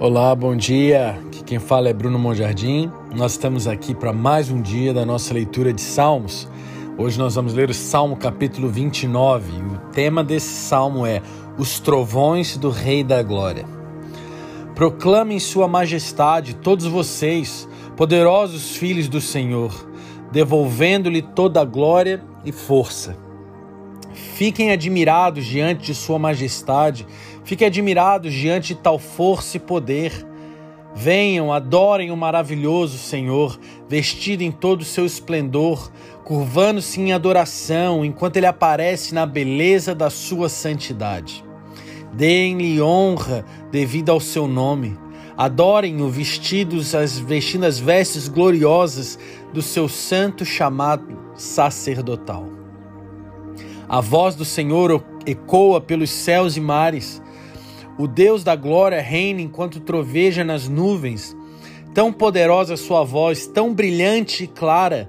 Olá, bom dia. Aqui quem fala é Bruno Monjardim. Nós estamos aqui para mais um dia da nossa leitura de Salmos. Hoje nós vamos ler o Salmo capítulo 29 e o tema desse salmo é Os Trovões do Rei da Glória. Proclamem Sua Majestade, todos vocês, poderosos filhos do Senhor, devolvendo-lhe toda a glória e força. Fiquem admirados diante de Sua Majestade, fiquem admirados diante de tal força e poder. Venham, adorem o maravilhoso Senhor, vestido em todo o seu esplendor, curvando-se em adoração enquanto ele aparece na beleza da sua santidade. Deem-lhe honra devido ao seu nome. Adorem-o vestidos, as, vestindo as vestes gloriosas do seu santo chamado sacerdotal. A voz do Senhor ecoa pelos céus e mares. O Deus da glória reina enquanto troveja nas nuvens. Tão poderosa sua voz, tão brilhante e clara,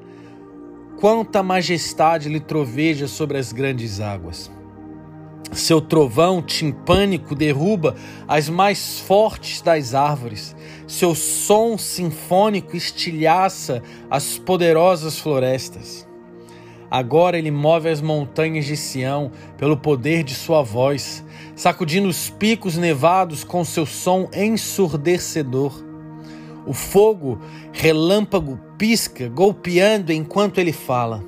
quanta majestade lhe troveja sobre as grandes águas. Seu trovão timpânico derruba as mais fortes das árvores. Seu som sinfônico estilhaça as poderosas florestas. Agora ele move as montanhas de Sião pelo poder de sua voz, sacudindo os picos nevados com seu som ensurdecedor. O fogo relâmpago pisca, golpeando enquanto ele fala.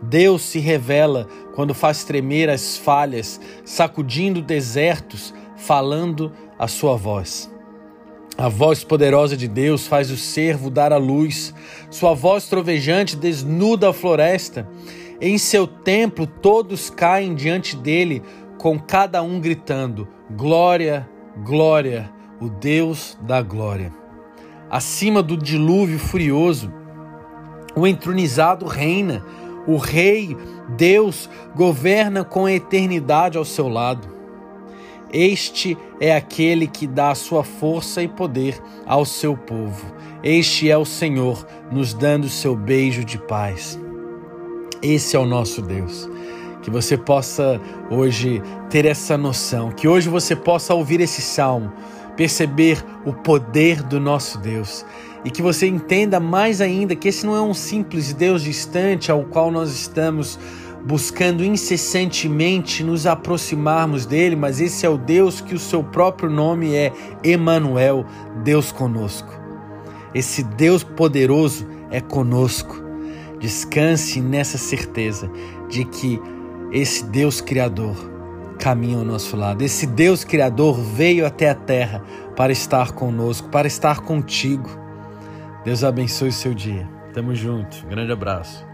Deus se revela quando faz tremer as falhas, sacudindo desertos, falando a sua voz. A voz poderosa de Deus faz o servo dar a luz, sua voz trovejante desnuda a floresta. Em seu templo todos caem diante dele, com cada um gritando: Glória, glória, o Deus da glória. Acima do dilúvio furioso, o entronizado reina, o Rei, Deus, governa com a eternidade ao seu lado. Este é aquele que dá sua força e poder ao seu povo. Este é o Senhor, nos dando seu beijo de paz. Esse é o nosso Deus. Que você possa hoje ter essa noção, que hoje você possa ouvir esse salmo, perceber o poder do nosso Deus e que você entenda mais ainda que esse não é um simples Deus distante ao qual nós estamos buscando incessantemente nos aproximarmos dele, mas esse é o Deus que o seu próprio nome é Emanuel, Deus conosco. Esse Deus poderoso é conosco. Descanse nessa certeza de que esse Deus criador caminha ao nosso lado. Esse Deus criador veio até a terra para estar conosco, para estar contigo. Deus abençoe o seu dia. Tamo junto. Grande abraço.